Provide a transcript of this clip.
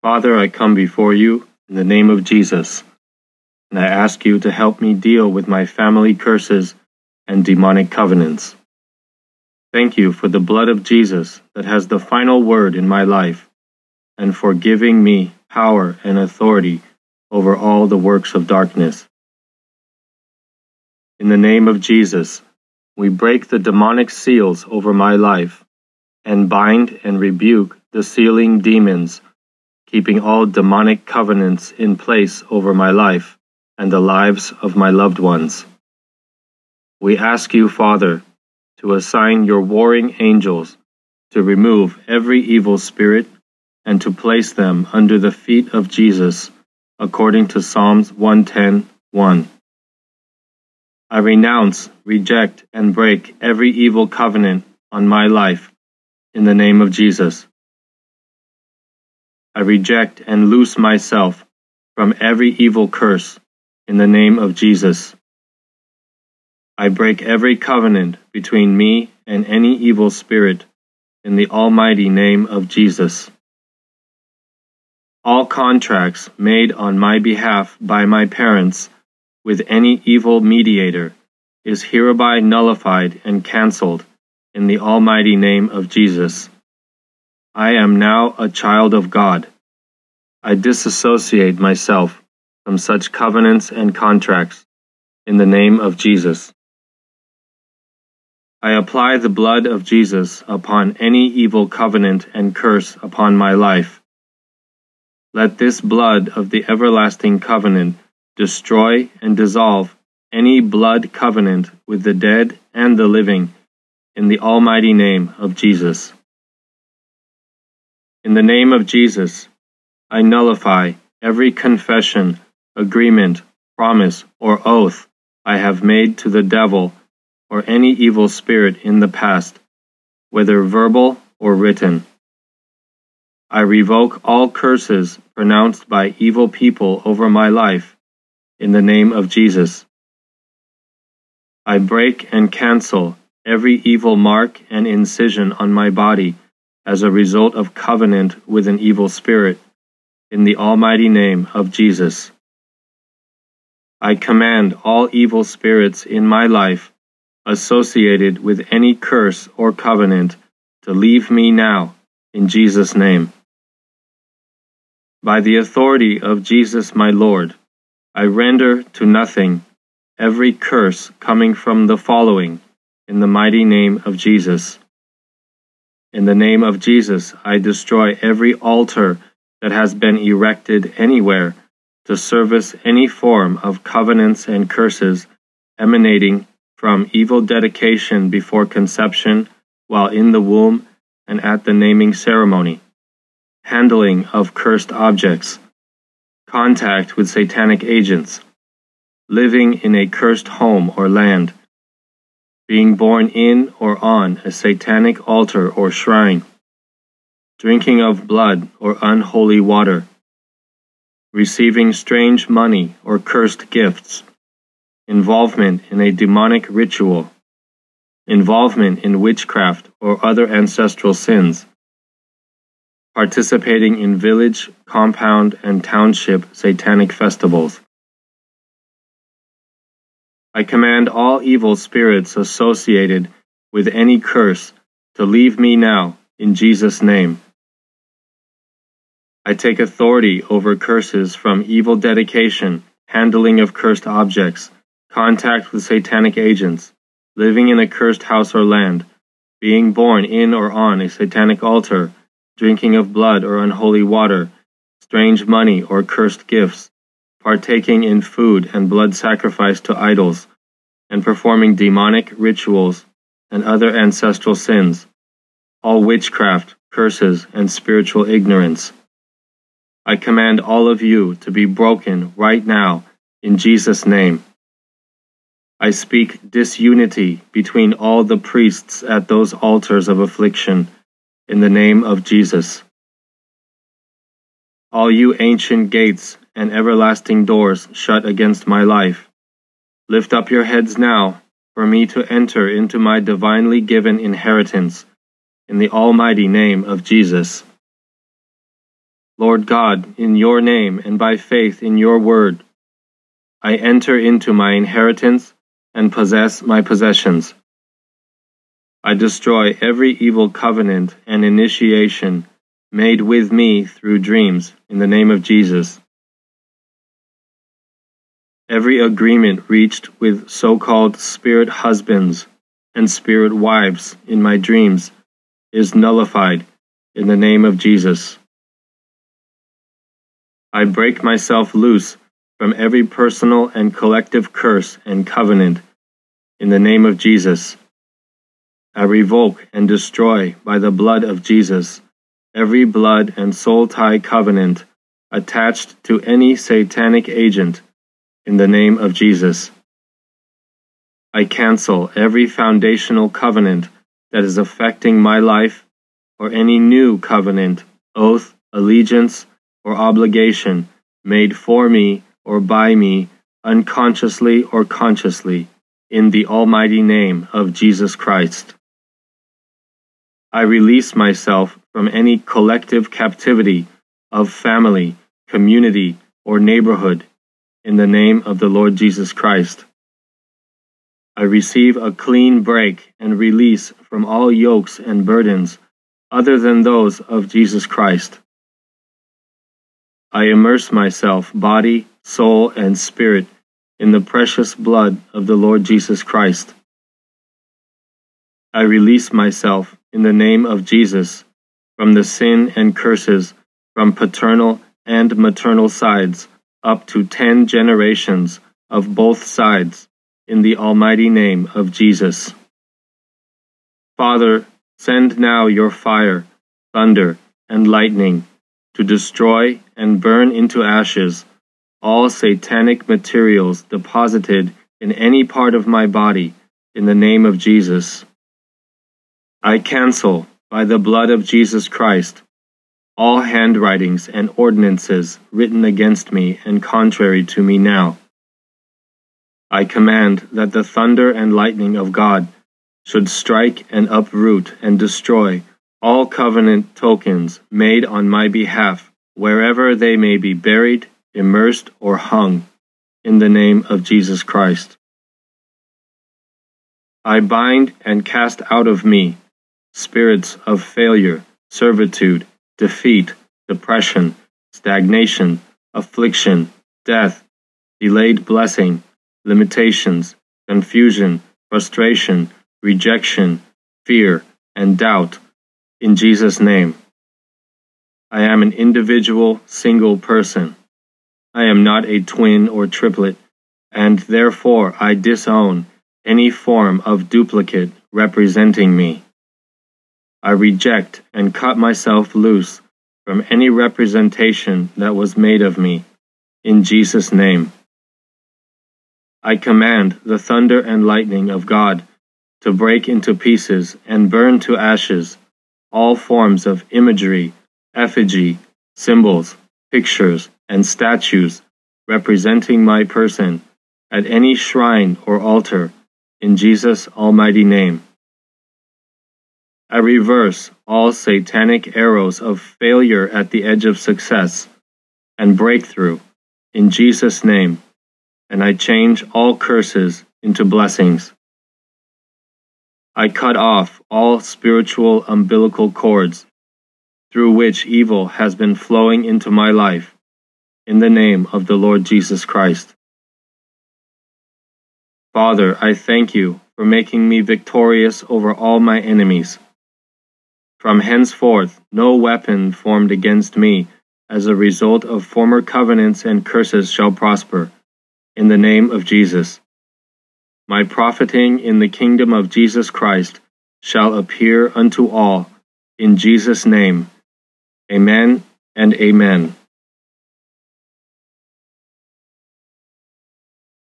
Father, I come before you in the name of Jesus, and I ask you to help me deal with my family curses and demonic covenants. Thank you for the blood of Jesus that has the final word in my life, and for giving me power and authority over all the works of darkness. In the name of Jesus, we break the demonic seals over my life and bind and rebuke the sealing demons, keeping all demonic covenants in place over my life and the lives of my loved ones. We ask you, Father, to assign your warring angels to remove every evil spirit and to place them under the feet of Jesus, according to Psalms 110:1. I renounce, reject, and break every evil covenant on my life in the name of Jesus. I reject and loose myself from every evil curse in the name of Jesus. I break every covenant between me and any evil spirit in the almighty name of Jesus. All contracts made on my behalf by my parents with any evil mediator is hereby nullified and cancelled in the almighty name of Jesus. I am now a child of God. I disassociate myself from such covenants and contracts in the name of Jesus. I apply the blood of Jesus upon any evil covenant and curse upon my life. Let this blood of the everlasting covenant destroy and dissolve any blood covenant with the dead and the living in the almighty name of Jesus. In the name of Jesus, I nullify every confession, agreement, promise, or oath I have made to the devil or any evil spirit in the past, whether verbal or written. I revoke all curses pronounced by evil people over my life in the name of Jesus. I break and cancel every evil mark and incision on my body as a result of covenant with an evil spirit in the almighty name of Jesus. I command all evil spirits in my life associated with any curse or covenant to leave me now in Jesus' name. By the authority of Jesus my Lord, I render to nothing every curse coming from the following in the mighty name of Jesus. In the name of Jesus, I destroy every altar that has been erected anywhere to service any form of covenants and curses emanating from evil dedication before conception, while in the womb, and at the naming ceremony, handling of cursed objects. Contact with satanic agents, living in a cursed home or land, being born in or on a satanic altar or shrine, drinking of blood or unholy water, receiving strange money or cursed gifts, involvement in a demonic ritual, involvement in witchcraft or other ancestral sins participating in village, compound, and township satanic festivals. I command all evil spirits associated with any curse to leave me now in Jesus' name. I take authority over curses from evil dedication, handling of cursed objects, contact with satanic agents, living in a cursed house or land, being born in or on a satanic altar, drinking of blood or unholy water, strange money or cursed gifts, partaking in food and blood sacrifice to idols, and performing demonic rituals and other ancestral sins, all witchcraft, curses, and spiritual ignorance. I command all of you to be broken right now in Jesus' name. I speak disunity between all the priests at those altars of affliction in the name of Jesus. All you ancient gates and everlasting doors shut against my life, lift up your heads now for me to enter into my divinely given inheritance in the almighty name of Jesus. Lord God, in your name and by faith in your word, I enter into my inheritance and possess my possessions. I destroy every evil covenant and initiation made with me through dreams in the name of Jesus. Every agreement reached with so called spirit husbands and spirit wives in my dreams is nullified in the name of Jesus. I break myself loose from every personal and collective curse and covenant in the name of Jesus. I revoke and destroy by the blood of Jesus every blood and soul tie covenant attached to any satanic agent in the name of Jesus. I cancel every foundational covenant that is affecting my life or any new covenant, oath, allegiance, or obligation made for me or by me unconsciously or consciously in the almighty name of Jesus Christ. I release myself from any collective captivity of family, community, or neighborhood in the name of the Lord Jesus Christ. I receive a clean break and release from all yokes and burdens other than those of Jesus Christ. I immerse myself, body, soul, and spirit, in the precious blood of the Lord Jesus Christ. I release myself in the name of Jesus from the sin and curses from paternal and maternal sides up to ten generations of both sides in the almighty name of Jesus. Father, send now your fire, thunder, and lightning to destroy and burn into ashes all satanic materials deposited in any part of my body in the name of Jesus. I cancel, by the blood of Jesus Christ, all handwritings and ordinances written against me and contrary to me now. I command that the thunder and lightning of God should strike and uproot and destroy all covenant tokens made on my behalf, wherever they may be buried, immersed, or hung, in the name of Jesus Christ. I bind and cast out of me spirits of failure, servitude, defeat, depression, stagnation, affliction, death, delayed blessing, limitations, confusion, frustration, rejection, fear, and doubt, in Jesus' name. I am an individual, single person. I am not a twin or triplet, and therefore I disown any form of duplicate representing me. I reject and cut myself loose from any representation that was made of me, in Jesus' name. I command the thunder and lightning of God to break into pieces and burn to ashes all forms of imagery, effigy, symbols, pictures, and statues representing my person at any shrine or altar in Jesus' almighty name. I reverse all satanic arrows of failure at the edge of success and breakthrough in Jesus' name, and I change all curses into blessings. I cut off all spiritual umbilical cords through which evil has been flowing into my life in the name of the Lord Jesus Christ. Father, I thank you for making me victorious over all my enemies from henceforth no weapon formed against me as a result of former covenants and curses shall prosper, in the name of Jesus. My profiting in the kingdom of Jesus Christ shall appear unto all, in Jesus' name. Amen and amen.